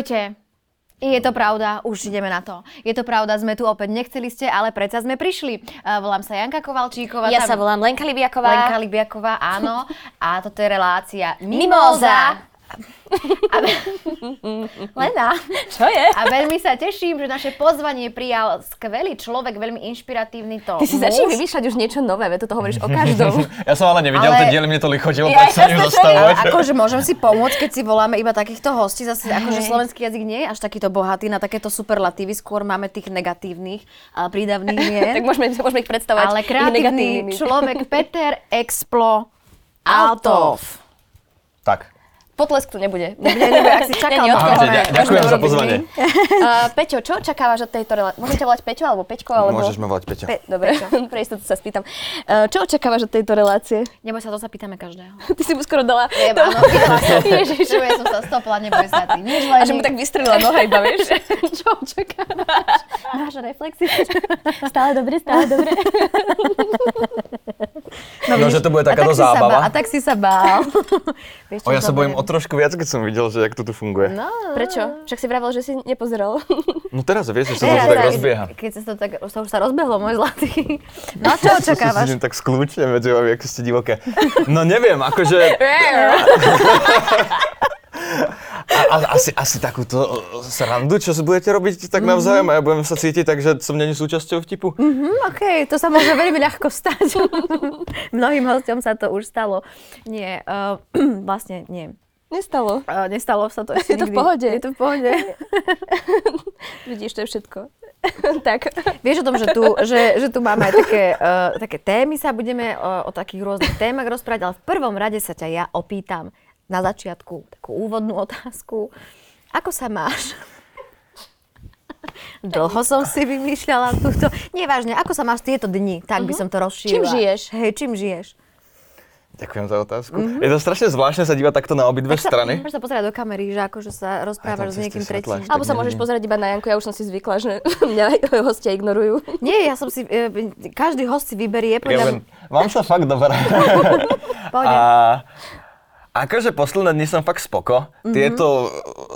Ahojte. Je to pravda, už ideme na to. Je to pravda, sme tu opäť, nechceli ste, ale predsa sme prišli. Uh, volám sa Janka Kovalčíková. Ja sa volám Lenka Libiaková. Lenka Libiaková, áno. A toto je relácia Mimoza. A, Lena. Čo je? A veľmi sa teším, že naše pozvanie prijal skvelý človek, veľmi inšpiratívny to Ty si začni vymýšľať už niečo nové, veď toto hovoríš o každom. Ja som ale nevidel Ale- tie diely, mne to lichotilo, Ja, preto sa ja. Ale akože môžem si pomôcť, keď si voláme iba takýchto hostí. Zase akože slovenský jazyk nie je až takýto bohatý na takéto superlatívy. Skôr máme tých negatívnych a prídavných mien. tak môžeme, môžeme ich predstavovať Ale kreatívny človek Peter Explo Altov. Tak. Potlesk tu nebude. Nebude, nebude, ak si čakal. Nie, nie, ďakujem za pozvanie. Uh, Peťo, čo očakávaš od tejto relácie? Môžete volať Peťo alebo Peťko? Alebo... Môžeš ma volať Peťo. Pe- Dobre, pre istotu sa spýtam. Uh, čo očakávaš od tejto relácie? Neboj sa, to sa pýtame každého. Ty si mu skoro dala... Viem, to- áno. Ježiš. Že ja som sa stopla, neboj sa ty. Nič len A že mu tak vystrelila noha iba, vieš? Čo očakávaš? Máš reflexy? Stále dobre, stále dobre. No, že to bude A tak takáto si sa bál- zábava. A tak si sa bál. Vieš, O, ja sa bojím o trošku viac, keď som videl, že jak to tu funguje. No, Prečo? Však si vravel, že si nepozeral. No teraz vieš, že sa to tak rozbieha. Keď sa to tak, sa už sa rozbehlo, môj zlatý. No čo očakávaš? tak skľúčne medzi vami, ako ste divoké. No neviem, akože... A, a, asi, asi takúto uh, srandu, čo si budete robiť tak navzájom a ja budem sa cítiť tak, že som není súčasťou vtipu. Hm, OK, to sa môže veľmi ľahko stať. Mnohým hosťom sa to už stalo. Nie, uh, vlastne nie. Nestalo. Uh, nestalo sa to ešte Je to v pohode. Je to v pohode. Vidíš, to je všetko. tak. Vieš o tom, že tu, že, že tu máme aj také, uh, také témy, sa budeme uh, o takých rôznych témach rozprávať, ale v prvom rade sa ťa ja opýtam na začiatku takú úvodnú otázku. Ako sa máš? Dlho som si vymýšľala túto. Nevážne, ako sa máš tieto dni? Tak by som to rozšírila. Čím žiješ? Hej, čím žiješ? Ďakujem za otázku. Je to strašne zvláštne sa dívať takto na obidve Tak strany. môžeš sa pozerať do kamery, že akože sa rozprávaš s niekým tretím. Alebo sa môžeš pozerať iba na Janku, ja už som si zvykla, že mňa hostia ignorujú. Nie, ja som si, e, každý host si vyberie Ja podľa... viem, mám sa fakt. Pohode. A akože posledné dni som fakt spoko. Mhm. Tieto uh,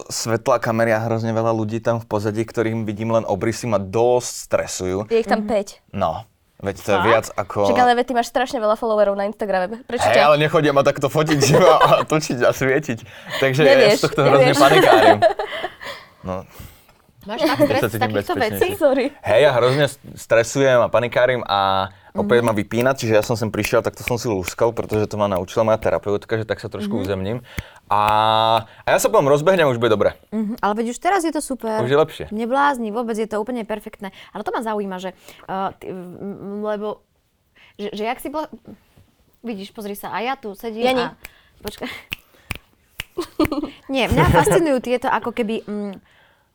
svetlá kamery a hrozne veľa ľudí tam v pozadí, ktorým vidím len obrysy, ma dosť stresujú. Je ich tam 5. No, veď to je Fakt? viac ako... Však ale veď ty máš strašne veľa followerov na Instagrame. Prečo Hej, ťa? ale nechodia ma takto fotiť a točiť a svietiť. Takže ja Nevieš, z tohto hrozne panikárim. No, Máš tak stres z takýchto vecí? Sorry. Hej, ja hrozne stresujem a panikárim a opäť Mhm. ma vypína, čiže ja som sem prišiel, tak to som si lúskal, pretože to ma naučila moja terapeutka, že tak sa trošku Mhm. uzemním. A, a ja sa potom rozbehnem, už bude dobre. Mhm, ale veď už teraz je to super. Už je lepšie. Neblázni, vôbec je to úplne perfektné. Ale to ma zaujíma, že... Uh, ty, m, lebo... Že, že jak si bola... Vidíš, pozri sa, a ja tu sedím Jani. a... Počkaj. Nie, mňa fascinujú tieto ako keby... Mm,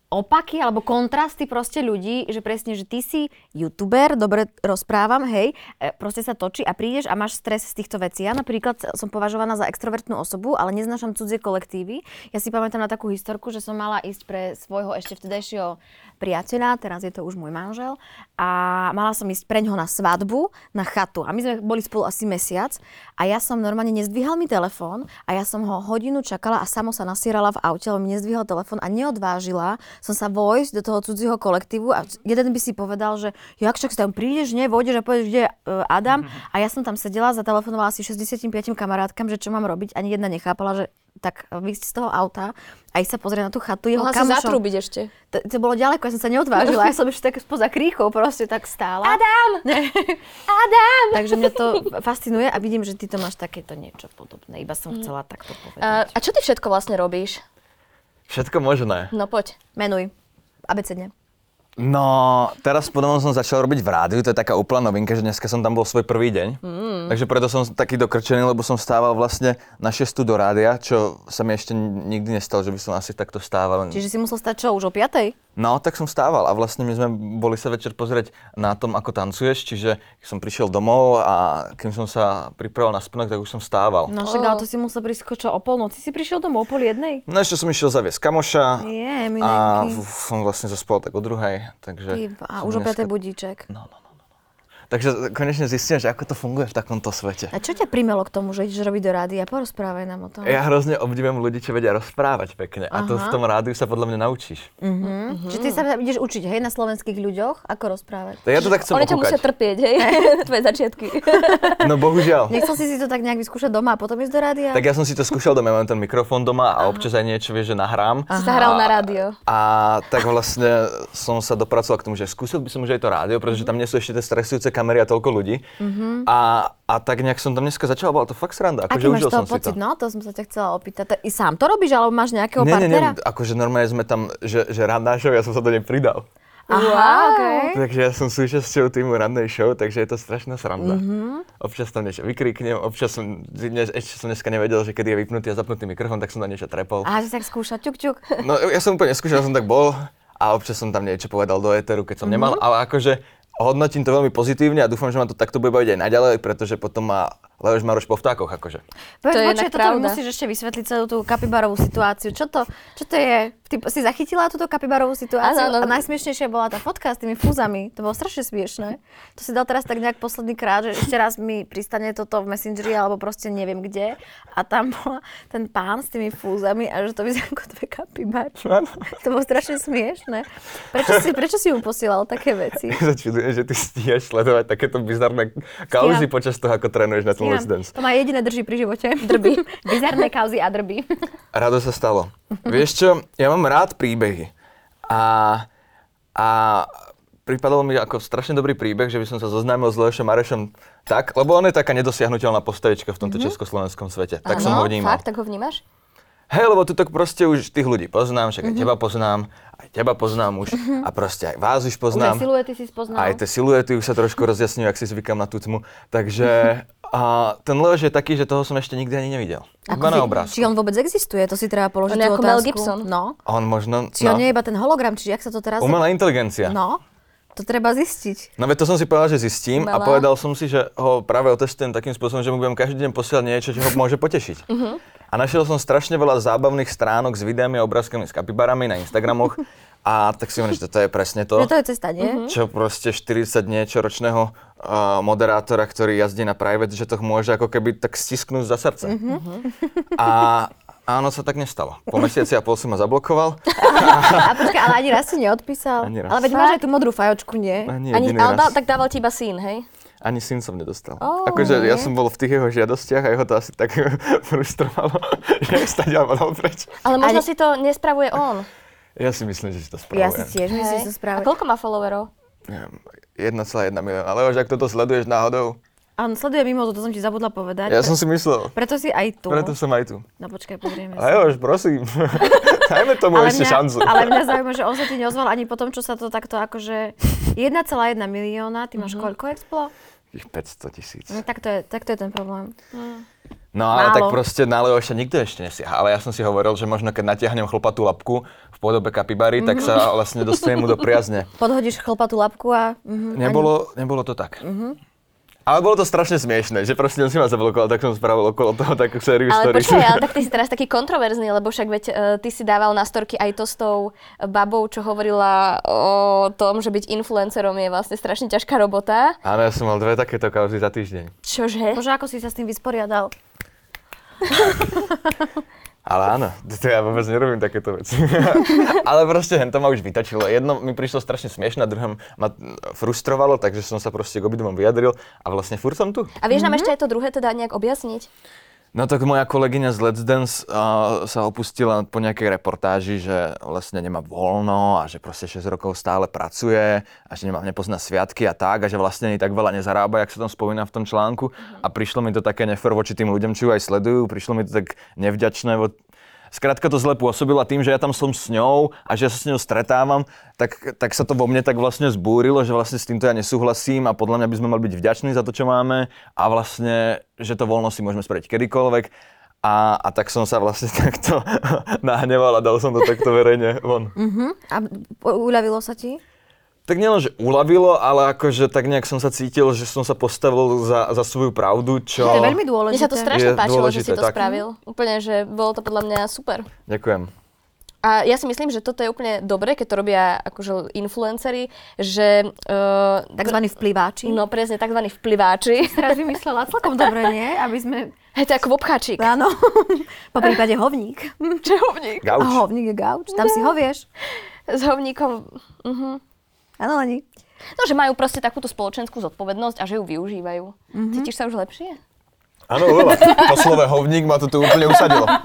opaky alebo kontrasty proste ľudí, že presne, že ty si youtuber, dobre rozprávam, hej, e, proste sa točí a prídeš a máš stres z týchto vecí. Ja napríklad som považovaná za extrovertnú osobu, ale neznášam cudzie kolektívy. Ja si pamätám na takú historku, že som mala ísť pre svojho ešte vtedajšieho priateľa, teraz je to už môj manžel, a mala som ísť pre ňoho na svadbu, na chatu. A my sme boli spolu asi mesiac a ja som normálne nezdvíhal mi telefón a ja som ho hodinu čakala a samo sa nasierala v aute, lebo mi nezdvihol telefón a neodvážila som sa vojsť do toho cudzieho kolektívu a jeden by si povedal, že jak však tam prídeš, nie, vojdeš a povieš, kde je e, Adam a ja som tam sedela, zatelefonovala si 65 kamarátkam, že čo mám robiť, ani jedna nechápala, že tak vysť z toho auta a ísť sa pozrieť na tú chatu jeho Mohla kamošom. zatrúbiť ešte. To, to bolo ďaleko, ja som sa neodvážila, ja som ešte tak spoza kríchou proste tak stála. Adam! Ne. Adam! Takže mňa to fascinuje a vidím, že ty to máš takéto niečo podobné. Iba som chcela takto povedať. A, a čo ty všetko vlastne robíš? Všetko možné. No poď. Menuj. Abecedne. No, teraz potom som začal robiť v rádiu, to je taká úplná novinka, že dneska som tam bol svoj prvý deň. Mm. Takže preto som taký dokrčený, lebo som stával vlastne na 6 do rádia, čo sa mi ešte nikdy nestalo, že by som asi takto stával. Čiže si musel stať čo, už o 5? No, tak som stával a vlastne my sme boli sa večer pozrieť na tom, ako tancuješ, čiže som prišiel domov a kým som sa pripravil na spnok, tak už som stával. No však, ale to si musel prísť čo, o polnoci si prišiel domov, o pol jednej? No ešte som išiel zaviesť kamoša Je, a milenky. v- som vlastne zaspal tak o druhej, takže... A už o 5 dneska- budíček. No, no, no. Takže konečne zistím, že ako to funguje v takomto svete. A čo ťa primelo k tomu, že ideš robiť do rádia? Porozprávaj nám o tom. Ja hrozne obdivujem ľudí, čo vedia rozprávať pekne. A to v tom rádiu sa podľa mňa naučíš. Mhm. Čiže ty sa ideš učiť, hej, na slovenských ľuďoch, ako rozprávať. Tak ja to tak chcem Oni ťa musia trpieť, hej? Tvoje začiatky. No bohužiaľ. Nechcel si si to tak nejak vyskúšať doma a potom ísť do rádia? Tak ja som si to skúšal doma, ja mám ten mikrofón doma a občas aj niečo, vieš, že nahrám. Si sa hral na rádio. A tak vlastne som sa dopracoval k tomu, že skúsil by som už aj to rádio, pretože tam nie sú ešte tie stresujúce kamery a toľko ľudí. A, a tak nejak som tam dneska začal, bola to fakt sranda. Aký Akože máš užil toho som si pocit? to. No, to som sa ťa chcela opýtať. To, I sám to robíš, alebo máš nejakého Nie, nie, nie, partnera? akože normálne sme tam, že, že ranná show, ja som sa do nej pridal. Aha, okej. Takže ja som súčasťou týmu rannej show, takže je to strašná sranda. Mhm. Občas tam niečo vykriknem, občas som, dnes, ešte som dneska nevedel, že kedy je vypnutý a zapnutý mikrofón, tak som tam niečo trepol. Aha, že tak skúša, ťuk, ťuk. No ja som úplne neskúšal, som tak bol a občas som tam niečo povedal do éteru, keď som nemal, ale akože hodnotím to veľmi pozitívne a dúfam, že ma to takto bude baviť aj naďalej, pretože potom má Leoš Maroš po vtákoch, akože. Povedz, To je inak pravda. musíš ešte vysvetliť celú tú kapibarovú situáciu. Čo to, čo to je? Ty si zachytila túto kapibarovú situáciu? Áno, áno. A najsmiešnejšia bola tá fotka s tými fúzami. To bolo strašne smiešné. To si dal teraz tak nejak posledný krát, že ešte raz mi pristane toto v Messengeri alebo proste neviem kde. A tam bola ten pán s tými fúzami a že to vyzerá ako dve kapibačky. To bolo strašne smiešné. Prečo si, prečo si mu posielal také veci? Čudujem, že ty stíhaš sledovať takéto bizarné kauzy počas toho, ako trénuješ na tom Let's Dance. To ma jediné drží pri živote. Drby. Bizarné kauzy a drby. Rado sa stalo. Vieš čo, ja mám rád príbehy. A, a pripadalo mi ako strašne dobrý príbeh, že by som sa zoznámil s Leošom Marešom tak, lebo on je taká nedosiahnutelná postavička v tomto československom svete. Tak som ho vnímal. Fakt, tak ho vnímaš? Hej, lebo tu tak proste už tých ľudí poznám, však aj teba poznám, aj teba poznám už a proste aj vás už Už aj poznám. siluety si spoznal. Aj tie siluety už sa trošku rozjasňujú, ak si zvykám na tú tmu. Takže a ten Leoš je taký, že toho som ešte nikdy ani nevidel. Iba na obrázku. Či on vôbec existuje, to si treba položiť On tú ako Mel otázku. Gibson. No. On možno... Či on nie je iba ten hologram, čiže jak sa to teraz... Umelá inteligencia. No, to treba zistiť. No veď to som si povedal, že zistím a Umelá. povedal som si, že ho práve otestujem takým spôsobom, že mu budem každý deň posielať niečo, čo ho môže potešiť. A našiel som strašne veľa zábavných stránok s videami a obrázkami s kapibarami na Instagramoch a tak si hovorím, že toto je presne to. Že to je cesta, nie? čo proste 40 niečo ročného uh, moderátora, ktorý jazdí na private, že to môže ako keby tak stisknúť za srdce. A áno, sa tak nestalo. Po mesiaci a pol si ma zablokoval. A počkaj, ale ani raz si neodpísal. Ani raz. Ale veď máš aj tú modrú fajočku, nie? Ani Ani, ale dal, tak dával ti iba syn, hej? Ani syn som nedostal. Ó, akože ja nie? som bol v tých jeho žiadostiach a jeho to asi tak frustrovalo, že stať mal preč. Ale možno Ani- si to nespravuje on. Ja si myslím, že si to Ja spravujem. si tiež myslím, že to Hej. A koľko má followerov? Neviem, 1,1 milióna. Ale už ak toto sleduješ náhodou, Áno, sleduje mimo to som ti zabudla povedať. ja som si myslel. Preto si aj tu. Preto som aj tu. No počkaj, pozrieme Ale jo, už prosím. Dajme tomu ešte mňa, šancu. ale mňa zaujíma, že on sa ti neozval ani po tom, čo sa to takto akože 1,1 milióna, ty máš Mhm. koľko explo? Ich 500 tisíc. No, tak, to je, tak to je ten problém. No ale Málo. tak proste na Leoša nikto ešte nesiaha. Ale ja som si hovoril, že možno keď natiahnem chlpatú lapku v podobe kapibary, tak sa vlastne dostanem mu do priazne. Podhodíš chlpatú labku a... Mhm, Nebolo, nebolo to tak. Ale bolo to strašne smiešne, že proste on si ma zablokoval, tak som spravil okolo toho takú sériu Ale stories. počkaj, ale tak ty si teraz taký kontroverzný, lebo však veď uh, ty si dával na storky aj to s tou babou, čo hovorila o tom, že byť influencerom je vlastne strašne ťažká robota. Áno, ja som mal dve takéto kauzy za týždeň. Čože? Bože, ako si sa s tým vysporiadal? Ale áno, to ja vôbec nerobím takéto veci. Ale proste hen to ma už vytačilo. Jedno mi prišlo strašne smiešne, a druhé ma frustrovalo, takže som sa proste k obidvom vyjadril a vlastne furt som tu. A vieš nám ešte aj to druhé teda nejak objasniť? No tak moja kolegyňa z Let's Dance uh, sa opustila po nejakej reportáži, že vlastne nemá voľno a že proste 6 rokov stále pracuje a že nemá, nepozná sviatky a tak a že vlastne ani tak veľa nezarába, jak sa tam spomína v tom článku. A prišlo mi to také nefér voči tým ľuďom, čo ju aj sledujú, prišlo mi to tak nevďačné, Skrátka to zle pôsobila tým, že ja tam som s ňou a že ja sa s ňou stretávam, tak, tak sa to vo mne tak vlastne zbúrilo, že vlastne s týmto ja nesúhlasím a podľa mňa by sme mali byť vďační za to, čo máme a vlastne, že to voľno si môžeme spraviť kedykoľvek. A, a tak som sa vlastne takto nahneval a dal som to takto verejne von. Uh-huh. A uľavilo sa ti? Tak nielen, že uľavilo, ale akože tak nejak som sa cítil, že som sa postavil za, za svoju pravdu, čo... To je veľmi dôležité. Mne sa to strašne páčilo, že si dôležité, to tak. spravil. Úplne, že bolo to podľa mňa super. Ďakujem. A ja si myslím, že toto je úplne dobré, keď to robia akože influenceri, že... Uh, Takzvaní vplyváči. No presne, takzvaní vplyváči. Teraz vymyslela celkom dobre, nie? Aby sme... Hej, to je ako obcháčik. Áno. po prípade hovník. Čo je hovník? Gauč. A hovník je gauč. Tam si ho vieš. S hovníkom... Uh-huh. Áno, Leni. No, že majú proste takúto spoločenskú zodpovednosť a že ju využívajú. Mm-hmm. Cítiš sa už lepšie? Áno, veľa. To slovo hovník ma tu, tu úplne usadilo.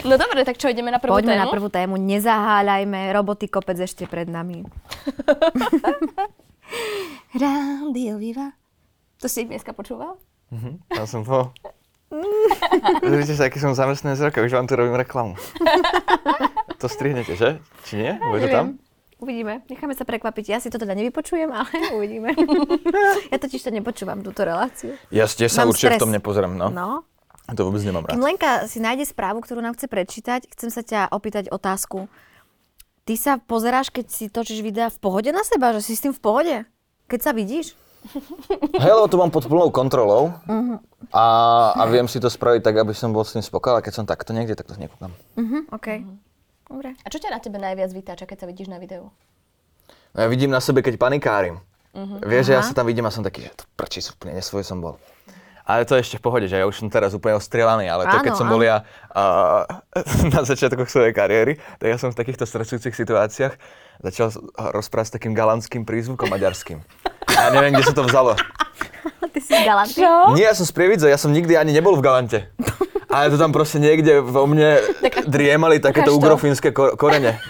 No dobre, tak čo, ideme na prvú Poďme tému? na prvú tému. Nezaháľajme. Roboty kopec ešte pred nami. Rádio Viva. To si dneska počúval? Ja som po... Vidíte sa, aký som zamestnanec roka, už vám tu robím reklamu. To strihnete, že? Či nie? Bude to tam? Uvidíme. Necháme sa prekvapiť. Ja si to teda nevypočujem, ale uvidíme. ja totiž to nepočúvam, túto reláciu. Ja tiež sa Mám určite v tom nepozriem, no. No. To vôbec nemám rád. Kým Lenka si nájde správu, ktorú nám chce prečítať, chcem sa ťa opýtať otázku. Ty sa pozeráš, keď si točíš videa v pohode na seba? Že si s tým v pohode? Keď sa vidíš? Hej, lebo to mám pod plnou kontrolou a, a viem si to spraviť tak, aby som bol s tým spokojný, keď som takto niekde, tak to nekúkam. Mhm, OK. Dobre. A čo ťa na tebe najviac vytáča, keď sa vidíš na videu? No ja vidím na sebe, keď panikárim. Vieš, že ja sa tam vidím a som taký, že to prečí sú úplne nesvoj som bol. Ale to je ešte v pohode, že ja už som teraz úplne ostrielaný, ale to Áno, keď som áno. bol ja uh, na začiatkoch svojej kariéry, tak ja som v takýchto stresujúcich situáciách začal rozprávať s takým galantským prízvukom maďarským. A ja neviem, kde sa to vzalo. Ty si galantný. Nie, ja som z Prievidze, ja som nikdy ani nebol v Galante. Ale to tam proste niekde vo mne driemali takéto ugrofínske ko- korene.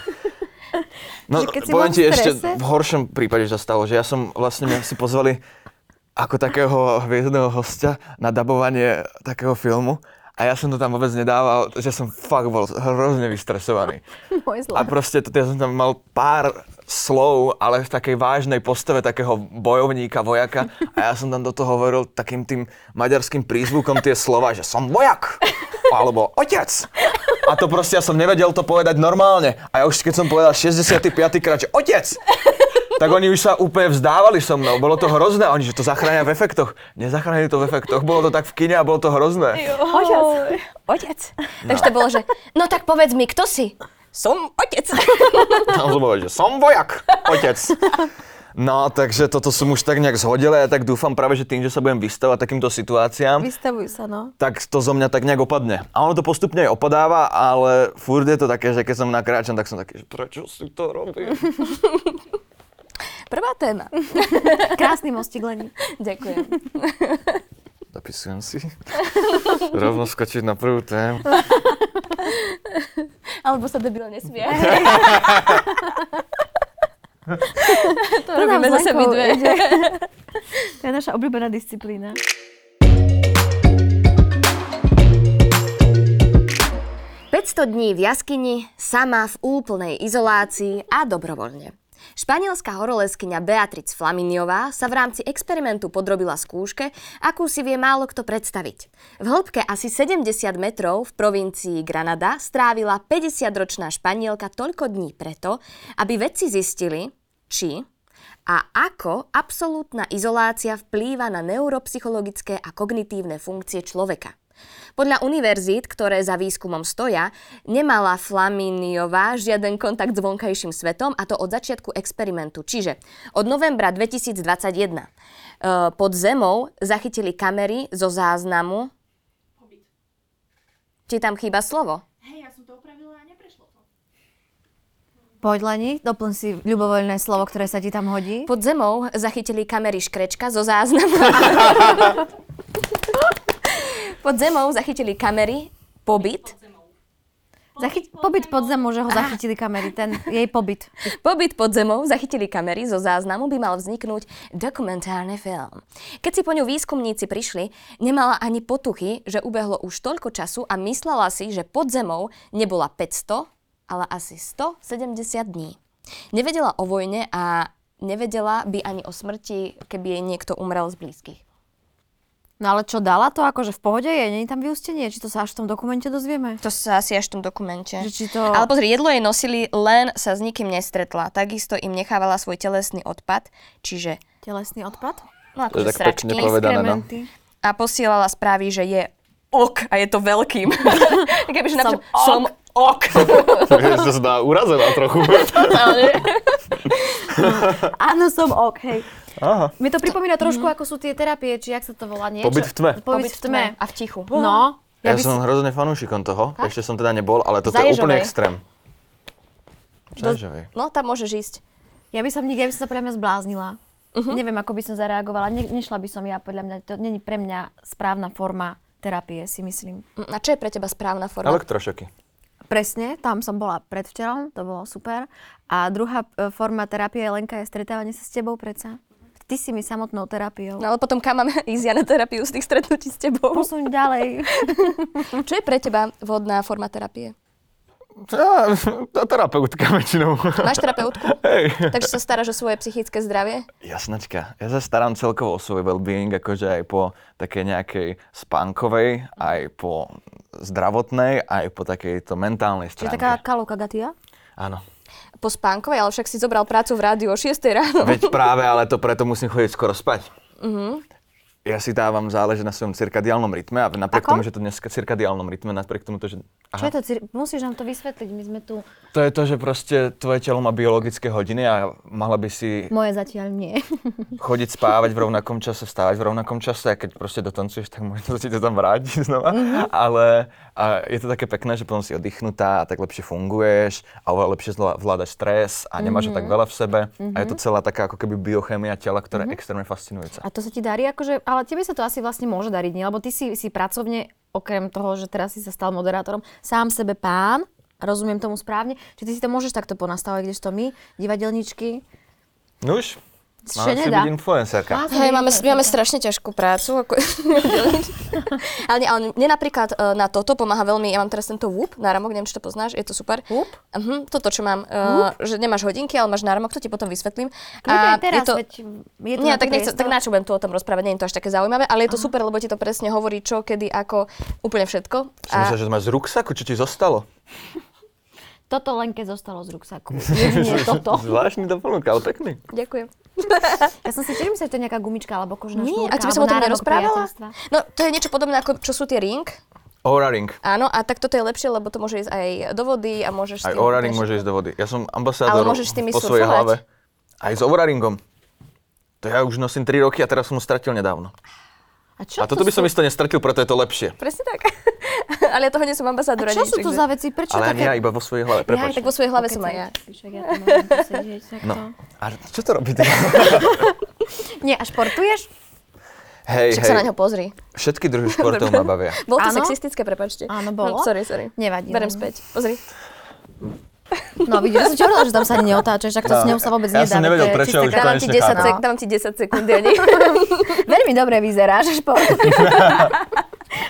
No, poviem ti ešte v horšom prípade, sa stalo, že ja som vlastne mňa si pozvali ako takého hviezdného hostia na dabovanie takého filmu a ja som to tam vôbec nedával, že som fakt bol hrozne vystresovaný. Môj A zlá. proste to, ja som tam mal pár slov, ale v takej vážnej postave takého bojovníka, vojaka. A ja som tam do toho hovoril takým tým maďarským prízvukom tie slova, že som vojak. Alebo otec. A to proste ja som nevedel to povedať normálne. A ja už keď som povedal 65. krát, že otec, tak oni už sa úplne vzdávali so mnou. Bolo to hrozné. Oni, že to zachránia v efektoch. Nezachránili to v efektoch. Bolo to tak v kine a bolo to hrozné. Otec. Otec. Takže to bolo, že no tak povedz mi, kto si? Som otec. Tam som povedal, že som vojak, otec. No, takže toto som už tak nejak zhodil a ja tak dúfam práve, že tým, že sa budem vystavať takýmto situáciám, Vystavuj sa, no. tak to zo mňa tak nejak opadne. A ono to postupne aj opadáva, ale furt je to také, že keď som nakráčam, tak som taký, že prečo si to robím? Prvá téma. Krásny mostík, Leni. Ďakujem. Zapisujem si. Rovno skočiť na prvú tému. Alebo sa debil nesmie. to robíme zase my dve. To je naša obľúbená disciplína. Päťsto dní v jaskyni, sama v úplnej izolácii a dobrovoľne. Španielská horoleskyňa Beatriz Flaminiová sa v rámci experimentu podrobila skúške, akú si vie málo kto predstaviť. V hĺbke asi 70 metrov v provincii Granada strávila 50-ročná Španielka toľko dní preto, aby vedci zistili, či a ako absolútna izolácia vplýva na neuropsychologické a kognitívne funkcie človeka. Podľa univerzít, ktoré za výskumom stoja, nemala Flaminiová žiaden kontakt s vonkajším svetom a to od začiatku experimentu. Čiže od novembra 2021 e, pod zemou zachytili kamery zo záznamu. Ti tam chýba slovo? Poď, Leni, doplň si ľubovoľné slovo, ktoré sa ti tam hodí. Pod zemou zachytili kamery škrečka zo záznamu. Pod zemou zachytili kamery pobyt. Zachyť, pobyt pod zemou, že ho zachytili kamery, ten jej pobyt. Pobyt pod zemou zachytili kamery, zo záznamu by mal vzniknúť dokumentárny film. Keď si po ňu výskumníci prišli, nemala ani potuchy, že ubehlo už toľko času a myslela si, že pod zemou nebola 500, ale asi 170 dní. Nevedela o vojne a nevedela by ani o smrti, keby jej niekto umrel z blízkych. No ale čo, dala to akože v pohode je? Není tam vyústenie? Či to sa až v tom dokumente dozvieme? To sa asi až v tom dokumente. Že či to... Ale pozri, jedlo jej nosili, len sa s nikým nestretla. Takisto im nechávala svoj telesný odpad, čiže Telesný odpad? no, To je akože tak sračky. povedané, no. A posielala správy, že je ok a je to veľkým. Kebyže Som napíšem, som Ok. To sa dá urazená trochu. Áno, som ok, hej. Aha. Mi to pripomína trošku, ako sú tie terapie, či jak sa to volá niečo. Pobyt v tme. Pobyt v tme. A v tichu. No. Ja, by som hrozne fanúšikom toho, ešte som teda nebol, ale toto je úplne extrém. Zaježovej. No, tam môžeš ísť. Ja by som nikdy, ja by som sa podľa mňa zbláznila. Uh-huh. Neviem, ako by som zareagovala. Ne, nešla by som ja, podľa mňa, to není pre mňa správna forma terapie, si myslím. Mm, A čo je pre teba správna forma? Elektrošoky. Presne, tam som bola predvčerom, to bolo super. A druhá e, forma terapie, Lenka, je stretávanie sa s tebou predsa. Ty si mi samotnou terapiou. No ale potom kam máme ísť ja na terapiu z tých stretnutí s tebou? Posuň ďalej. Čo je pre teba vhodná forma terapie? Tá, tá terapeutka väčšinou. Máš terapeutku? Hej. Takže sa staráš o svoje psychické zdravie? Jasnačka. Ja sa starám celkovo o svoj well-being, akože aj po takej nejakej spánkovej, aj po zdravotnej, aj po takejto mentálnej Čiže stránke. taká kalóka gatia? Áno. Po spánkovej, ale však si zobral prácu v rádiu o 6 ráno. Veď práve, ale to preto musím chodiť skoro spať. Mhm. Ja si dávam záležať na svojom cirkadiálnom rytme a napriek Ako? tomu, že to dneska cirkadiálnom rytme, napriek tomu to, že... Čo je to? cir- Musíš nám to vysvetliť, my sme tu... To je to, že proste tvoje telo má biologické hodiny a mala by si Moje zatiaľ nie. chodiť spávať v rovnakom čase, vstávať v rovnakom čase a keď proste dotancuješ, tak možno ti to tam vráti znova. Mhm. Ale a je to také pekné, že potom si oddychnutá a tak lepšie funguješ a oveľa lepšie zvlá- vládaš stres a nemáš ho tak Mhm. veľa v sebe. A je to celá taká ako keby biochémia tela, ktorá je extrémne fascinujúca. A to sa ti darí akože, ale tebe sa to asi vlastne môže dariť, nie? Lebo ty si, si pracovne, okrem toho, že teraz si sa stal moderátorom, sám sebe pán, rozumiem tomu správne, či ty si to môžeš takto ponastavovať, kdežto my, divadelníčky, No už, Čo máme si nedá? byť influencerka. Á, Hej, máme, máme strašne ťažkú prácu. Ako... ale, nie, ale mne napríklad e, na toto pomáha veľmi, ja mám teraz tento Whoop, náramok, neviem, či to poznáš, je to super. Whoop? Uh-huh, toto, čo mám, uh, že nemáš hodinky, ale máš náramok, to ti potom vysvetlím. Aj teraz, je to, veď je to nie, tak, nechcem, tak na čo budem tu o tom rozprávať, nie je to až také zaujímavé, ale je to super, lebo ti to presne hovorí, čo, kedy, ako, úplne všetko. Som myslel, že to máš z ruksaku, čo ti zostalo. Toto Lenke zostalo z ruksaku. Jedine toto. Zvláštny doplnok, ale pekný. Ďakujem. Ja som si tiež myslela, že to je nejaká gumička alebo kožná Nie, šnúrka. a ty by som o tom nerozprávala? No, to je niečo podobné, ako čo sú tie ring. Aura Ring. Áno, a tak toto je lepšie, lebo to môže ísť aj do vody a môžeš s Aj tým Aura Ring môže ísť do vody. Ja som Ale ambasádor môžeš s tými po svojej surfovať? hlave. Aj s Aura Ringom. To ja už nosím 3 roky a teraz som ho stratil nedávno. A, čo A toto to by som sú? isto nestratil, preto je to lepšie. Presne tak. ale ja toho nie som A ambasádor. čo ani sú nič, to za veci? Prečo Ale také... ja iba vo svojej hlave, Ja, prepač. tak vo svojej hlave som aj ja. Ja. No, a čo to robí? Nie, a športuješ? hej, Však hej, sa na ňo pozri. všetky druhy športov ma bavia. Bolo to Áno? sexistické, prepačte. Áno, bolo? No, sorry, sorry. Nevadí. Berem no. späť. Pozri. No vidíš, ja som ti hovorila, že tam sa ani neotáčaš, tak to s ňou sa vôbec Ja nedá. som veď nevedel, to je prečo už Dávam ti, konečne 10 chápem. sek, dávam ti 10 sekúnd, Jani. Veľmi dobre vyzeráš, šport.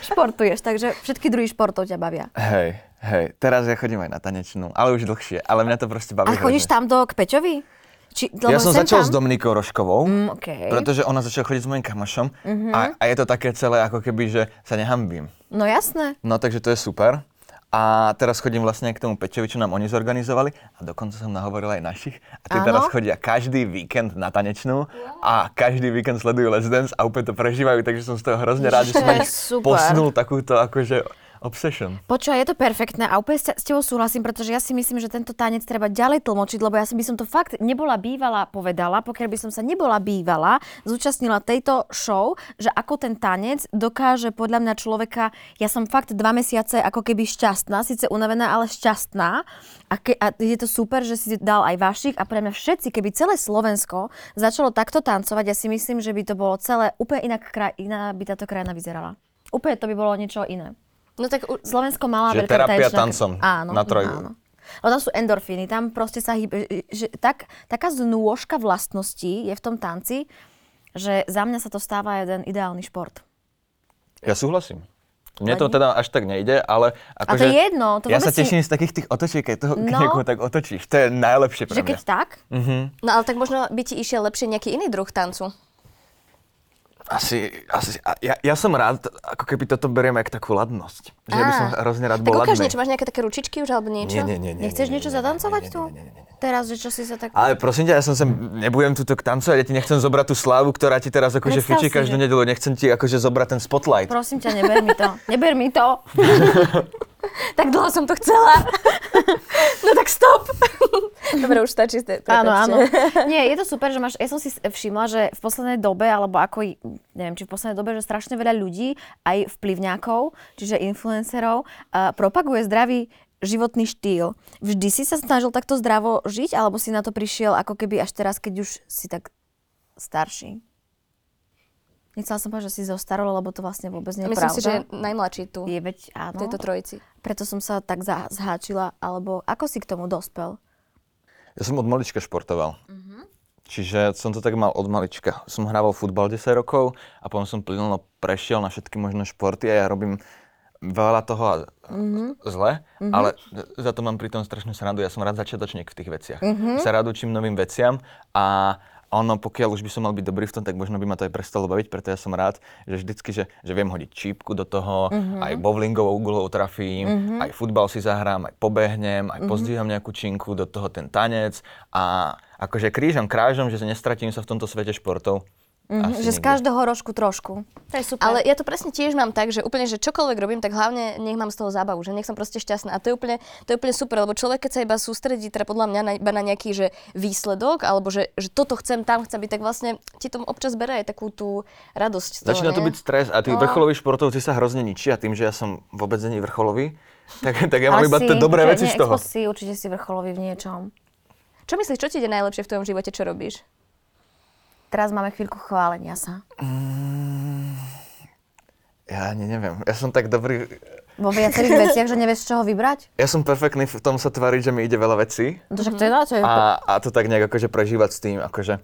Športuješ, takže všetky druhy športov ťa bavia. Hej, hej, teraz ja chodím aj na tanečnú, ale už dlhšie, ale mňa to proste baví A chodíš tam do Kpeťovi? Či, Ja som začal tam? s Dominikou Roškovou, Mm. Mhm. pretože ona začala chodiť s mojim kamošom a, a je to také celé ako keby, že sa nehambím. No jasné. No takže to je super. A teraz chodím vlastne k tomu Peťovi, čo nám oni zorganizovali a dokonca som nahovoril aj našich. A tí Áno? teraz chodia každý víkend na tanečnú a každý víkend sledujú Let's Dance a úplne to prežívajú, takže som z toho hrozne rád, že som ich super. posunul takúto akože obsession. Počúvaj, je to perfektné a úplne s tebou súhlasím, pretože ja si myslím, že tento tanec treba ďalej tlmočiť, lebo ja si by som to fakt nebola bývala povedala, pokiaľ by som sa nebola bývala, zúčastnila tejto show, že ako ten tanec dokáže podľa mňa človeka, ja som fakt dva mesiace ako keby šťastná, síce unavená, ale šťastná a, ke, a je to super, že si dal aj vašich a pre mňa všetci, keby celé Slovensko začalo takto tancovať, ja si myslím, že by to bolo celé úplne inak, kraj, iná by táto krajina vyzerala. Úplne to by bolo niečo iné. No tak Slovensko malá Že terapia tancom áno, na trojku. Áno. Lebo tam sú endorfíny, tam proste sa hýbe, že tak, taká znôžka vlastností je v tom tanci, že za mňa sa to stáva jeden ideálny šport. Ja súhlasím. Mne to teda až tak nejde, ale A akože... to je jedno, to ja sa si- teším z takých tých otočiek, keď toho No. niekoho tak otočíš. To je najlepšie pre Že mňa. keď tak, No ale tak možno by ti išiel lepšie nejaký iný druh tancu. Asi, asi ja, ja som rád, ako keby toto beriem jak takú ladnosť. Že ja by som Á. hrozne rád Tak bol ukáž ladný. niečo, máš nejaké také ručičky už alebo niečo? Nie, nie, nie, nie. nechceš nie, niečo nie, nie, zadancovať nie, tu? nie, nie, nie, nie. Teraz, že čo si sa tak... Ale prosím ťa, ja som sem, nebudem tuto tancovať, ja ti nechcem zobrať tú slávu, ktorá ti teraz akože fičí každú že- nedelu, nechcem ti akože zobrať ten spotlight. Prosím ťa, neber mi to. Neber mi to. tak dlho som to chcela. no tak stop. Dobre, už stačí. Ste, Áno, áno. Nie, je to super, že máš, ja som si všimla, že v poslednej dobe, alebo ako, neviem, či v poslednej dobe, že strašne veľa ľudí, aj vplyvňákov, čiže influencerov, uh, propaguje zdravý životný štýl. Vždy si sa snažil takto zdravo žiť, alebo si na to prišiel ako keby až teraz, keď už si tak starší? Nechcela som povedať, že si zostarol, lebo to vlastne vôbec nie je Myslím pravda. si, že je najmladší tu. Je veď áno. v tejto trojici. Preto som sa tak zháčila, alebo ako si k tomu dospel? Ja som od malička športoval. Čiže som to tak mal od malička. Som hrával futbal 10 rokov a potom som plynulo prešiel na všetky možné športy a ja robím veľa toho a zle, ale za to mám pritom strašnú srandu. Ja som rád začiatočník v tých veciach. Sa rád učím novým veciam a ono, pokiaľ už by som mal byť dobrý v tom, tak možno by ma to aj prestalo baviť, preto ja som rád, že vždycky, že, že viem hodiť čípku do toho, aj bowlingovou guľou trafím, aj futbal si zahrám, aj pobehnem, aj pozdvíham nejakú činku, do toho ten tanec a akože krížom, krážom, že nestratím sa v tomto svete športov. Mhm, Asi že z nikde. každého rožku trošku. To je super. Ale ja to presne tiež mám tak, že úplne, že čokoľvek robím, tak hlavne nech mám z toho zábavu, že nech som proste šťastná. A to je úplne, to je úplne super, lebo človek, keď sa iba sústredí, teda podľa mňa na, iba na nejaký že výsledok, alebo že, že toto chcem, tam chcem byť, tak vlastne ti to občas berie aj takú tú radosť z toho, Začína to byť stres a tí vrcholoví športovci sa hrozne ničia tým, že ja som vôbec není vrcholový. Tak, tak ja mám iba tie dobré veci z toho. si, určite si vrcholový v niečom. Čo myslíš, čo ti ide najlepšie v tvojom živote, čo robíš? Teraz máme chvíľku chválenia sa. Ja ani neviem. Ja som tak dobrý... Vo viacerých veciach, že nevieš, z čoho vybrať? Ja som perfektný v tom sa tváriť, že mi ide veľa vecí. No však to je, to je A, a to tak nejak akože prežívať s tým, akože...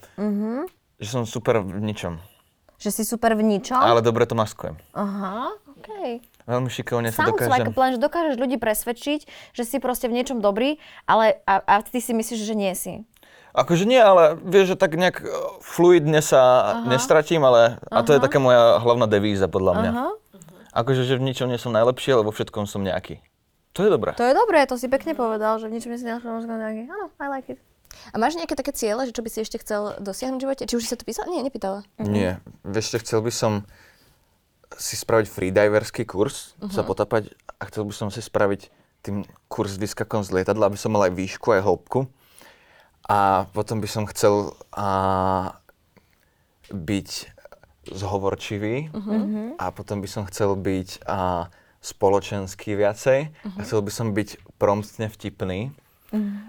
Že som super v ničom. že si super v ničom. Ale dobre to maskujem. Aha, okej. Veľmi šikovne sa Sounds like dokážem... plan, že dokážeš ľudí presvedčiť, že si proste v niečom dobrý, ale a, a ty si myslíš, že nie si. Akože nie, ale vieš, že tak nejak eh, fluidne sa nestratím, ale... A to je taká moja hlavná devíza podľa mňa. Aha. Akože, že v ničom nie som najlepší, ale vo všetkom som nejaký. To je dobré. To je dobré, to si pekne povedal, že v ničom nie si našla nejaký. Áno, I like it. A máš nejaké také ciele, že čo by si ešte chcel dosiahnuť v živote? Či už si sa to písala? Nie, nepýtala. Nie. Vieš, čo, chcel by som si spraviť freediverský kurz, sa potapať a chcel by som si spraviť tým kurz s vyskakom z lietadla, aby som mal aj výšku, aj hĺbku. A potom by som chcel a, byť zhovorčivý a potom by som chcel byť a, spoločenský viacej a chcel by som byť promptne vtipný.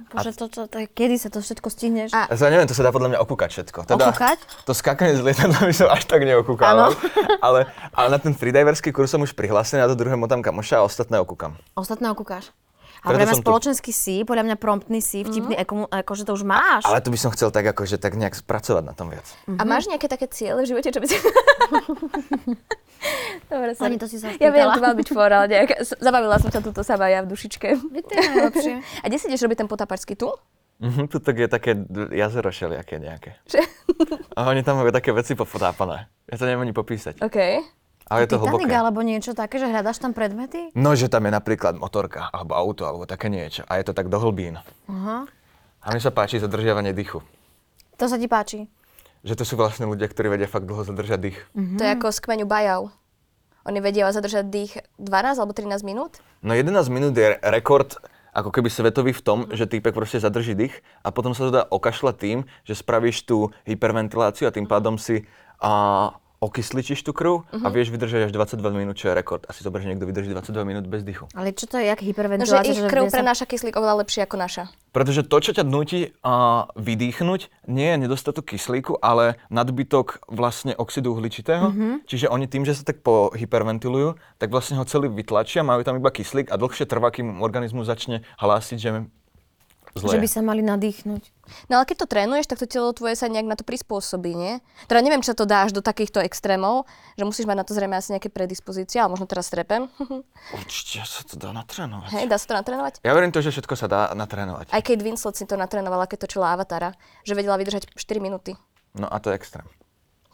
Bože, to, to, to, kedy sa to všetko stihneš? A- Ja neviem, to sa dá podľa mňa okúkať všetko. Teda, Okúkať? To skákanie z lietadla by som až tak neokúkal. ale, ale na ten freediverský kurz som už prihlásený, na to druhé motám kamoša a ostatné okúkam. Ostatné okúkáš. A som tu. spoločenský si, podľa mňa promptný si, vtipný, mm. akože to už máš. Ale tu by som chcel tak akože tak nejak spracovať na tom viac. A máš nejaké také ciele v živote, čo by si... Dobre, sorry. Ani to si sa Ja viem, spýtala. to mal byť for, ale nejak... Zabavila som sa túto sama ja v dušičke. To je najlepšie. A kde si ideš robiť ten potapačský tu? Mhm, tu tak je také jazero šeliaké nejaké. Že? A oni tam majú také veci pofotápané. Ja to neviem ani popísať. OK. Ale je to Titanic hlboké. alebo niečo také, že hľadaš tam predmety? No, že tam je napríklad motorka, alebo auto, alebo také niečo. A je to tak do hlbín. Aha. A mne sa páči zadržiavanie dýchu. To sa ti páči. Že to sú vlastne ľudia, ktorí vedia fakt dlho zadržať dých. To je ako z kmeňu Bajau. Oni vedia zadržať dých 12 alebo 13 minút? No 11 minút je rekord ako keby svetový v tom, že týpek proste zadrží dých a potom sa to dá okašľať tým, že spravíš tú hyperventiláciu a tým pádom si a, okysličíš tú krv a vieš vydržať až 22 minút, čo je rekord. Asi zober, že niekto vydrží 22 minút bez dýchu. Ale čo to je, jak No, že hyperventilácia? ich krv sa- prenáša kyslík oveľa lepšie ako naša. Pretože to, čo ťa nutí a, vydýchnuť, nie je nedostatok kyslíku, ale nadbytok vlastne oxidu uhličitého. Čiže oni tým, že sa tak pohyperventilujú, tak vlastne ho celý vytlačia, majú tam iba kyslík a dlhšie trvá, kým organizmus začne hlásiť, že zle. Že by sa mali nadýchnuť. No ale keď to trénuješ, tak to telo tvoje sa nejak na to prispôsobí, nie? Teda neviem, čo to dáš do takýchto extrémov, že musíš mať na to zrejme asi nejaké predispozície, ale možno teraz trepem. Určite sa to dá natrénovať. Hej, dá sa to natrénovať? Ja verím to, že všetko sa dá natrénovať. Aj Kate Winslet si to natrénovala, keď točila Avatara, že vedela vydržať 4 minúty. No a to je extrém.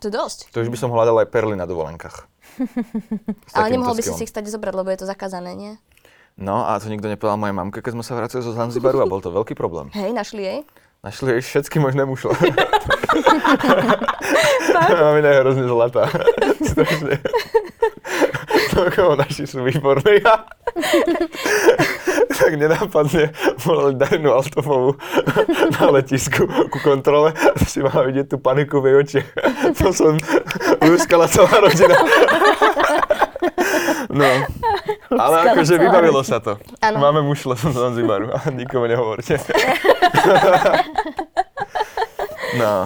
To je dosť. To už by som hľadal aj perly na dovolenkách. Ale nemohol by si si ich stať zobrať, lebo je to zakázané, nie? No a to nikto nepovedal mojej mamke, keď sme sa vracali zo Zanzibaru a bol to veľký problém. Hej, našli jej? Našli jej všetky možné mušle. Mamina je hrozne zlatá. Strašne. Celkovo naši sú výborní. tak nenápadne volali Darinu Altofovu na letisku ku kontrole. A si mala vidieť tú paniku v jej očiach. To som lúskala celá rodina. No, ale akože vybavilo sa to. Áno. Máme mušle z Zanzibaru, ale nikomu nehovorte. No,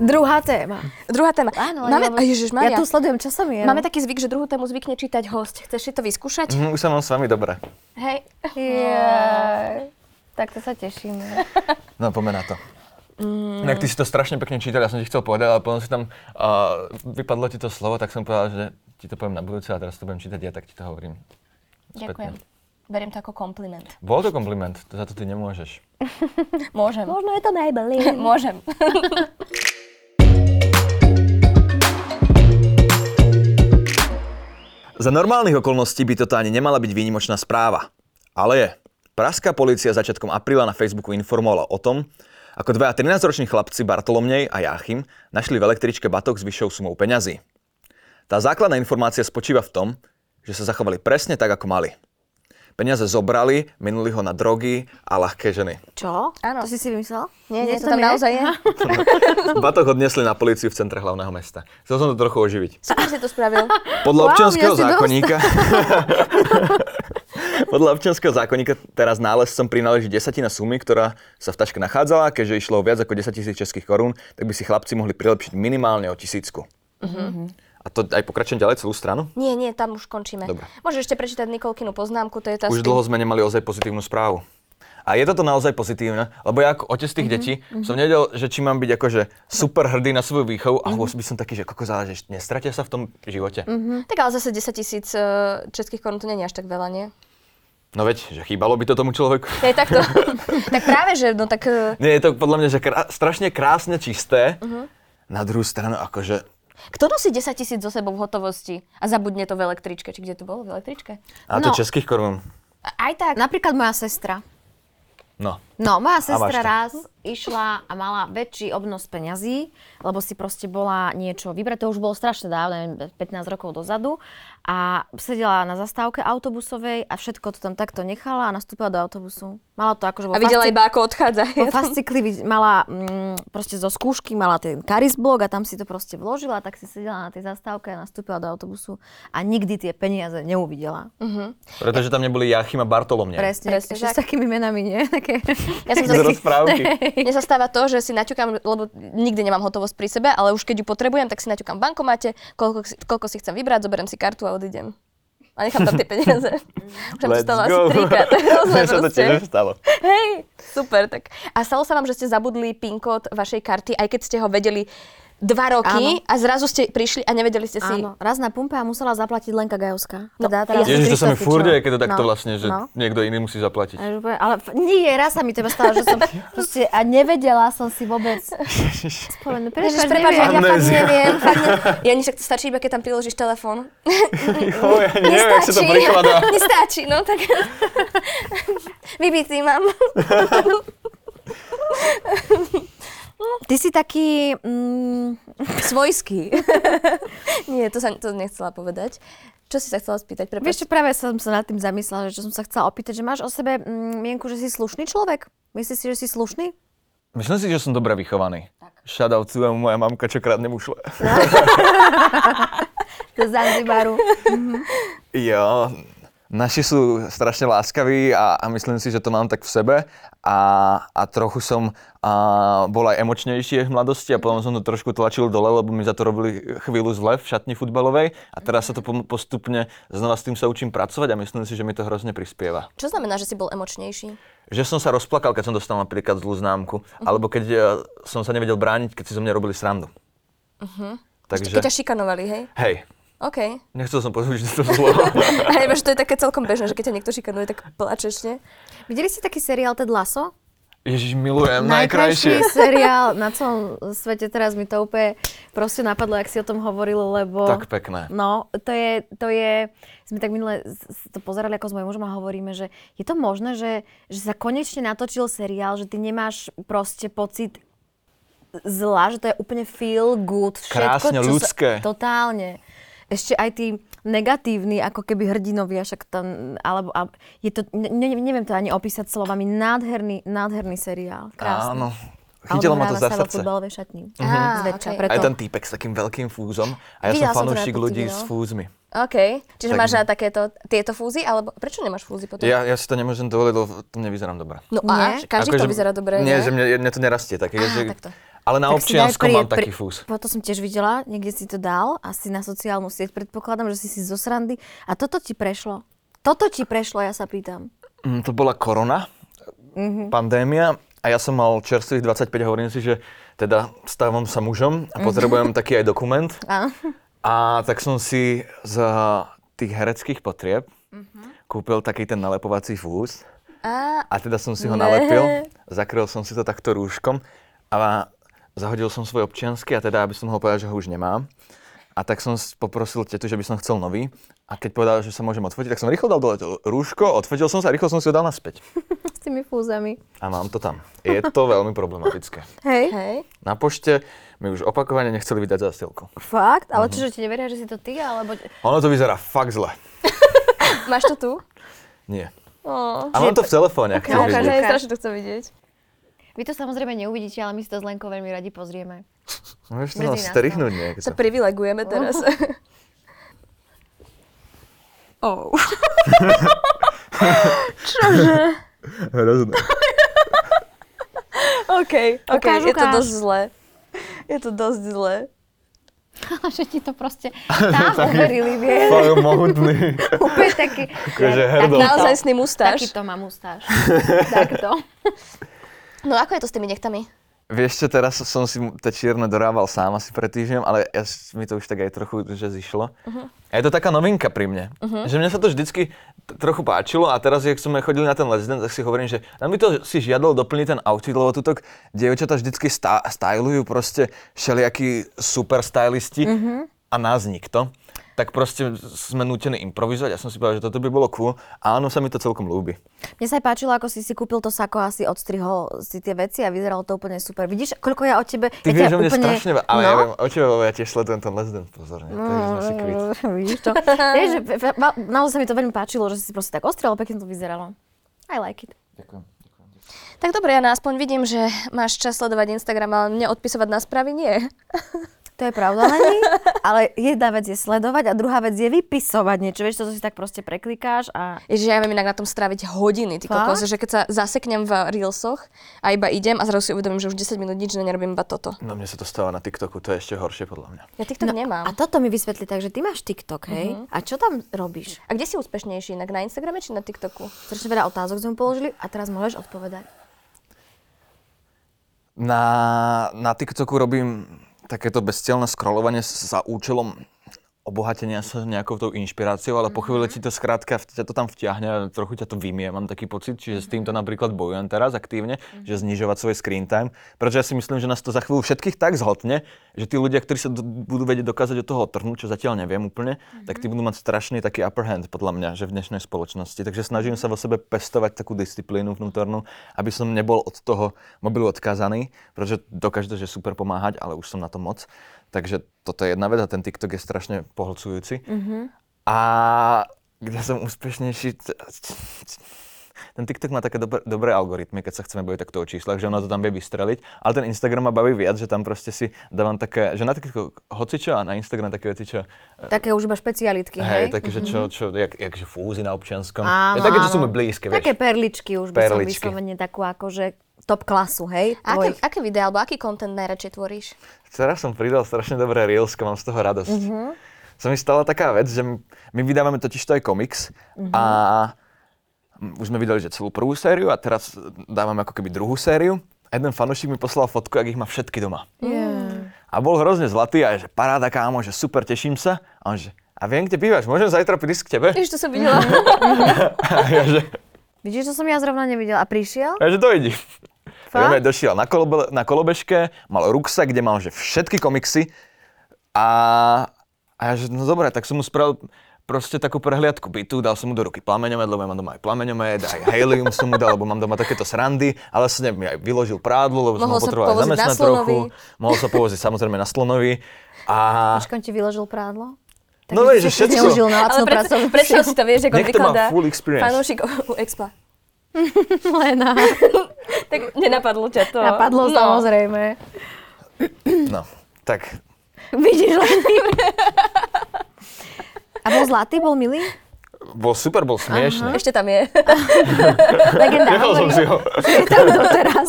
Druhá téma. Druhá téma. Áno, Máme, lebo Ježiš, Ja Maria. tu sledujem časomieru. Máme taký zvyk, že druhú tému zvykne čítať host. Chceš si to vyskúšať? hm, už sa mám s vami dobre. Hej. Jaj. Tak to sa tešíme. No, poďme na to. Mm. Inak ty si to strašne pekne čítal, ja som ti chcel povedať, ale potom si tam uh, vypadlo ti to slovo, tak som povedal, že ti to poviem na budúce a teraz to budem čítať ja, tak ti to hovorím. Ďakujem. Beriem to ako kompliment. Bol to kompliment, to za to ty nemôžeš. Môžem. Možno je to Maybelline. Môžem. Za normálnych okolností by toto ani nemala byť výnimočná správa. Ale je. Pražská policia začiatkom apríla na Facebooku informovala o tom, ako dvaja 13-roční chlapci Bartolomnej a Jáchym našli v električke batok s vyššou sumou peňazí. Tá základná informácia spočíva v tom, že sa zachovali presne tak, ako mali. Peniaze zobrali, minuli ho na drogy a ľahké ženy. Čo? Áno. To si si vymyslela? Nie, nie, Je to tam naozaj je. Batok odnesli na políciu v centre hlavného mesta. Chcel som to trochu oživiť. Super si to spravil. Podľa Wow, občianského zákonníka... Podľa občianského zákonníka teraz nálezcom prináleží desatina sumy, ktorá sa v taške nachádzala, keďže išlo o viac ako 10 tisíc českých korún, tak by si chlapci mohli prilepšiť minimálne o tisícku. A to aj pokračujem ďalej celú stranu? Nie, nie, tam už končíme. Dobre. Môžeš ešte prečítať Nikolkinu poznámku, to je tá Už tým- dlho sme nemali ozaj pozitívnu správu. A je toto naozaj pozitívne, lebo ja ako otec tých detí som nevedel, že či mám byť akože super hrdý na svoju výchovu, alebo by som taký, že koko záleží, nestratia sa v tom živote. Tak ale zase 10 tisíc eh, českých korún to nie je až tak veľa, nie? No veď, že chýbalo by to tomu človeku. Je takto. tak práve, že no tak... eh, Nie, je to podľa mňa, že krá- strašne krásne čisté. Na druhú stranu, akože... Kto nosí 10 tisíc zo sebou v hotovosti a zabudne to v električke? Či kde to bolo? V električke? A to No. českých korún. A- Aj tak. Napríklad moja sestra. No. No, moja sestra raz išla a mala väčší obnos peňazí, lebo si proste bola niečo vybrať, to už bolo strašne dávno, neviem, 15 rokov dozadu. A sedela na zastávke autobusovej a všetko to tam takto nechala a nastúpila do autobusu. Mala to akože vo A videla fasci- iba, ako odchádza. vo fascikli mala mm, proste zo skúšky, mala ten karis blok a tam si to proste vložila, tak si sedela na tej zastávke a nastúpila do autobusu a nikdy tie peniaze neuvidela. Pretože tam neboli Jachim a Bartolomne. Presne, Presne ešte s tak. takými menami, nie? Také... Ja som Z sa rozprávky. Mne sa stáva to, že si naťukám, lebo nikdy nemám hotovosť pri sebe, ale už keď ju potrebujem, tak si naťukám v bankomate, koľko, si- koľko si chcem vybrať, zoberiem si kartu a odídem. A nechám tam tie peniaze. Už sa to stalo asi go. trikrát. Hrozné sa to tiež stalo. Hej, super. Tak. A stalo sa vám, že ste zabudli PIN kód vašej karty, aj keď ste ho vedeli dva roky Áno. a zrazu ste prišli a nevedeli ste si... Áno, raz na pumpe a musela zaplatiť Lenka Gajovská. No, Teda teraz Ježiš, to sa mi furt deje, keď to takto No, vlastne, že no. niekto iný musí zaplatiť. Ale nie, raz sa mi to iba stalo, že som proste, a nevedela som si vôbec spomenúť. Ježiš, Prečo, prepáč, ja fakt neviem. Fakt ne... Ja však to stačí iba, keď tam priložíš telefón. Jo, ja neviem, jak sa to prikladá. Nestačí, no tak... Vybitý mám. Ty si taký... Mm, Svojský. Nie, to, sa, to nechcela povedať. Čo si sa chcela spýtať? vieš Prepáč. čo, práve som sa nad tým zamyslela, že čo som sa chcela opýtať, že máš o sebe mm, mienku, že si slušný človek? Myslíš si, že si slušný? Myslím si, že som dobre vychovaný. Shoutoutujem moja mamka, čo kradne mušle. Z Zanzibaru. Jo, naši sú strašne láskaví a, a myslím si, že to mám tak v sebe a, a trochu som a, bol aj emočnejší v mladosti a potom som to trošku tlačil dole, lebo mi za to robili chvíľu zle v šatni futbalovej a teraz sa to postupne znova s tým sa učím pracovať a myslím si, že mi to hrozne prispieva. Čo znamená, že si bol emočnejší? Že som sa rozplakal, keď som dostal napríklad zlú známku, alebo keď e, som sa nevedel brániť, keď si zo mňa robili srandu. Takže, Keď ťa šikanovali, hej? hej, OK. nechcel som že to zlo. A iba, že to je také celkom bežné, že keď ťa niekto šikanuje, tak plačeš, nie? Videli ste taký seriál Ted Lasso? Ježiš, milujem, Najkrajší najkrajšie. seriál na celom svete, teraz mi to úplne proste napadlo, ak si o tom hovoril, lebo... Tak pekné. No, to je, to je, sme tak minule to pozerali ako s mojím mužom a hovoríme, že je to možné, že, že sa konečne natočil seriál, že ty nemáš proste pocit zla, že to je úplne feel good. Všetko, Krásne, čo ľudské. Sa, totálne. Ešte aj tí negatívni, ako keby hrdinovia, však tam, alebo, a, je to, ne, ne- neviem to ani opísať slovami, nádherný, nádherný seriál, krásny. Áno. Chytilo ma to za srdce. futbalovej šatni. Á, Zväčša, okej. preto... Aj ten týpek s takým veľkým fúzom. A ja Videla som to fanúšik ľudí s fúzmi. OK. Čiže Tak- máš rád takéto, tieto fúzy, alebo prečo nemáš fúzy potom? Ja, ja si to nemôžem dovoliť, lebo to nevyzerám dobre. No a, Nie? každý to Akože- vyzerá dobre, Nie, ne? že mne, mne to nerastie také. Á, že, takto. Ale na Tak občianskom pri- mám taký pri- fúz. Potom som tiež videla, niekde si to dal, asi na sociálnu sieť, predpokladám, že si si zo srandy. A toto ti prešlo? Toto ti prešlo, ja sa pýtam. Mm, to bola korona, Mhm. pandémia a ja som mal čerstvých 25 a hovorím si, že teda stávam sa mužom a potrebujem taký aj dokument. Mhm. Áno. A tak som si z tých hereckých potrieb Mhm. kúpil taký ten nalepovací fúz A, a teda som si ho Ne. nalepil, zakryl som si to takto rúškom a zahodil som svoj občiansky a teda, aby som ho povedal, že ho už nemám. A tak som poprosil tetu, že by som chcel nový. A keď povedal, že sa môžem odfotiť, tak som rýchlo dal dole to rúško, odfotil som sa a rýchlo som si ho dal naspäť. S tými fúzami. A mám to tam. Je to veľmi problematické. Hej. hej. Na pošte mi už opakovane nechceli vydať zásielku. Fakt? Ale Mhm. čiže ti neveria, že si to ty, alebo... Ono to vyzerá fakt zle. Máš to tu? Nie. Oh. A mám to v telefóne, ukáž. Hej, strašne to chcem vidieť. Vy to samozrejme neuvidíte, ale my si to s Lenkou veľmi radi pozrieme. Môžeš to to. strihnúť niekto. Sa privilegujeme teraz. oh. Hrozné. OK, OK, Ukáž, je to ukáž. dosť zlé. Je to dosť zlé. že ti to proste tam uverili, vieš. Fakt mohutný. Úplne taký... Akože hrdol. takýto- Naozajstný mustáž. Takýto má mustáž. Takto. No ako je to s tými nechtami? Vieš čo, teraz som si tie čierne dorával sám asi pred týždňom, ale ja, mi to už tak aj trochu že zišlo. Mhm. A je to taká novinka pri mne. Že mne sa to vždycky t- trochu páčilo a teraz, jak sme chodili na ten Let's Dance, tak si hovorím, že nám by to si žiadalo doplniť ten outfit, lebo tuto dievčatá vždycky stá- stylujú proste všelijakí super stylisti Mhm. a nás nikto. Tak proste sme nútení improvizovať. Ja som si povedal, že toto by bolo cool. A áno, sa mi to celkom ľúbi. Mne sa aj páčilo, ako si si kúpil to sako, asi odstrihol si tie veci a vyzeralo to úplne super. Vidíš, koľko ja od tebe... Ty ja vieš o mne strašne veľa, ale no? ja viem o tebe, ja tiež sledujem ten Let's Dance pozorne, takže sme si. Vidíš to? Vieš, že naozaj sa mi to veľmi páčilo, že si proste tak ostrel, pekne to vyzeralo. I like it. Ďakujem. Tak dobre, Jana, aspoň vidím, že máš čas sledovať Instagram, ale mne odpisovať na správy nie. To je pravda, Leni, ale jedna vec je sledovať a druhá vec je vypisovať niečo. Vieš, to si tak proste preklikáš a... Ježiš, ja viem inak na tom stráviť hodiny, ty kokos, že keď sa zaseknem v Reelsoch a iba idem a zrazu si uvedomím, že už 10 minút nič nerobím iba toto. No mne sa to stáva na TikToku, to je ešte horšie podľa mňa. Ja TikTok nemám. A toto mi vysvetli tak, že ty máš TikTok, hej? A čo tam robíš? A kde si úspešnejší? Inak na Instagrame či na TikToku? Strašne veľa otázok sme položili a teraz môžeš odpovedať. Na, na TikToku robím takéto bezcielne scrollovanie za účelom obohatenia sa nejakou tou inšpiráciou, ale po chvíli ti to skrátka ťa to tam vtiahne a trochu ťa to vymie, mám taký pocit, čiže s týmto napríklad bojujem teraz aktívne, že znižovať svoj screen time, pretože ja si myslím, že nás to za chvíľu všetkých tak zhotne, že tí ľudia, ktorí sa do, budú vedieť dokázať od toho trhnúť, čo zatiaľ neviem úplne, tak tí budú mať strašný taký upper hand podľa mňa, že v dnešnej spoločnosti. Takže snažím sa vo sebe pestovať takú disciplínu vnútornú, aby som nebol od toho mobilu odkázaný, pretože dokáže to, že super pomáhať, ale už som na to moc. Takže toto je jedna vec a ten TikTok je strašne pohlcujúci. A kde som úspešnejší... Ten TikTok má také dobré, dobré algoritmy, keď sa chceme baviť takto o číslach, že ono to tam vie vystreliť, ale ten Instagram ma baví viac, že tam proste si dávam také, že na TikTok hocičo a na Instagram také veci, čo... Také už iba špecialitky, hej? Hej, také, že čo, čo, jak, jak že fúzy na občianskom. Áno, je také, čo sú mi blízke, vieš. Také perličky už by Perličky. som vyslovene takú akože top klasu, hej? A aké, Tvojich. aké videá alebo aký content najradšej tvoríš? Teraz som pridal strašne dobré reelsko, mám z toho radosť. Mm-hmm. Sa mi stala taká vec, že my vydávame totiž to aj komiks mm-hmm. a už sme vydali že celú prvú sériu a teraz dávame ako keby druhú sériu. A jeden fanúšik mi poslal fotku, ak ich má všetky doma. Yeah. A bol hrozne zlatý a je, že paráda kámo, že super, teším sa. A on že, a viem, kde bývaš, môžem zajtra prísť k tebe? Ježiš, to som videla. A ja že, Vidíš, to som ja zrovna nevidela. A prišiel? a že dojdi. Fakt? Ja došiel na, kolobe, na kolobežke, mal ruksak, kde mal že všetky komiksy a, a ja že, no dobré, tak som mu spravil proste takú prehliadku bytu, dal som mu do ruky plameňomet, lebo ja mám doma aj plameňomet, aj helium som mu dal, lebo mám doma takéto srandy, ale som mi aj vyložil prádlo, lebo som Mohol ho sa potreboval zamestnať trochu. Mohol sa povoziť samozrejme na slonovi. A Počkám, ti vyložil prádlo? Tak No vieš, že všetko. Zneužil na Ale predstav silu. si to, vieš, ako Nech to má vykladá full experience. fanúšikov u Expla. Lena. Tak nenapadlo ťa to. Napadlo no. samozrejme. No, tak Vidíš len. A bol zlatý, bol milý? bol super, bol smiešný. Ešte tam je. Legenda Nechal som si ho. je tam doteraz.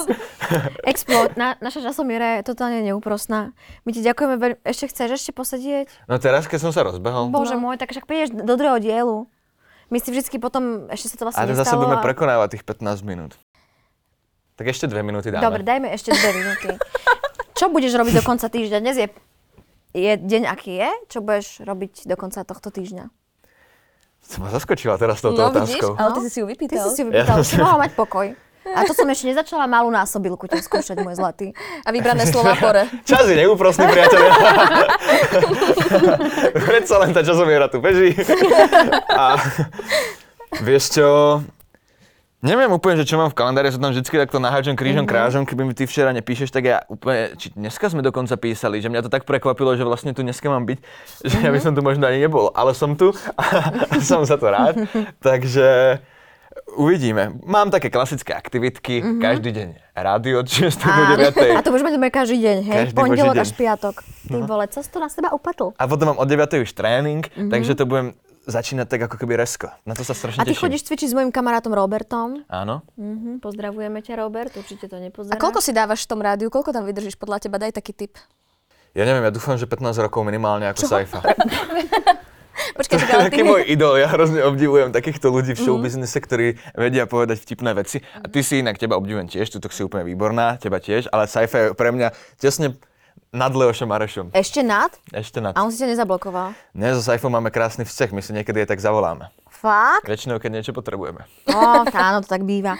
Explo, na, naša časomiera je totálne neúprostná. My ti ďakujeme veľmi. Ešte chceš ešte posedieť? No teraz, keď som sa rozbehol, Bože môj, tak však prídeš do druhého dielu. My si vždycky potom, ešte sa to vlastne ale zase nestalo. budeme a- prekonávať tých 15 minút. Tak ešte dve minúty dáme. Dobre, dajme ešte dve minúty. Čo budeš robiť do konca týždňa? Dnes je, je deň, aký je? Čo budeš robiť do konca tohto týždňa? Si ma zaskočila teraz touto No vidíš, otázkou. ale ty si si ju Ty vypýtal. si si Ja vypýtal, som si mohol mať pokoj. A to som ešte nezačala malú násobilku ťa skúšať, môj zlatý. A vybrané slova pore. Čas je neúprostný, priateľe. Predsa len tá časomiera tu beží. A vieš čo, neviem úplne, že čo mám v kalendári, sa tam vždycky takto naháčam krížom, krážom, keby mi ty včera nepíšeš, tak ja úplne, či dneska sme dokonca písali, že mňa to tak prekvapilo, že vlastne tu dneska mám byť, že ja by som tu možno ani nebol, ale som tu a, a som za to rád. Takže uvidíme. Mám také klasické aktivitky, každý deň rádio od 6 do 9. A to už budeme každý deň, hej? Každý Pondelok až piatok. Ty vole, co si to na seba upatl? A potom mám od 9. už tréning, Mhm. mm-hmm. takže to budem začínať tak ako keby resko. Na to sa strašne A ty teším. chodíš cvičiť s mojim kamarátom Robertom. Áno. Mhm, pozdravujeme ťa, Robert, určite to A nepozeráš. koľko si dávaš v tom rádiu? Koľko tam vydržíš podľa teba? Daj taký tip. Ja neviem, ja dúfam, že 15 rokov minimálne ako Saifa. Počkaj, To je ty... taký môj idol, ja hrozne obdivujem takýchto ľudí Mhm. v showbiznise, ktorí vedia povedať vtipné veci. A ty si inak, teba obdivujem tiež, tu si úplne výborná, teba tiež, ale Saifa je pre mňa tesne nad Leošom Marešom. Ešte nad? Ešte nad. A on si ťa nezablokoval. Nie, so Saifom máme krásny vzťah, my si niekedy aj tak zavoláme. Fakt? Väčšinou, keď niečo potrebujeme. No, áno, to tak býva.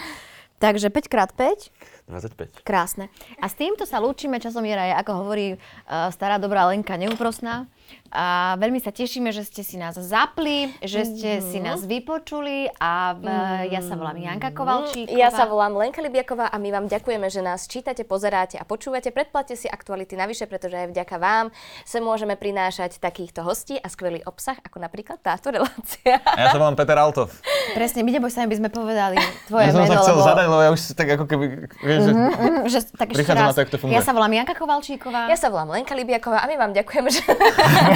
Takže 5x5, 25. krásne. A s týmto sa lúčime, časomiera je, ako hovorí uh, stará dobrá Lenka, neúprostná. A veľmi sa tešíme, že ste si nás zapli, že ste si nás vypočuli a v, ja sa volám Janka Kovalčíková. Ja sa volám Lenka Libiaková a my vám ďakujeme, že nás čítate, pozeráte a počúvate. Predplatte si aktuality navyše, pretože aj vďaka vám sa môžeme prinášať takýchto hostí a skvelý obsah, ako napríklad táto relácia. A ja sa volám Peter Altov. Presne, my neboj sa, aby sme povedali tvoje Ja som meno, sa chcel lebo... zadať, lebo ja už tak ako keby, vieš, že... Mm, že, tak ešte raz. na to, jak to funguje. Ja sa volám Janka Kovalčíková. Ja sa volám Lenka Libiaková a my vám ďakujeme, že...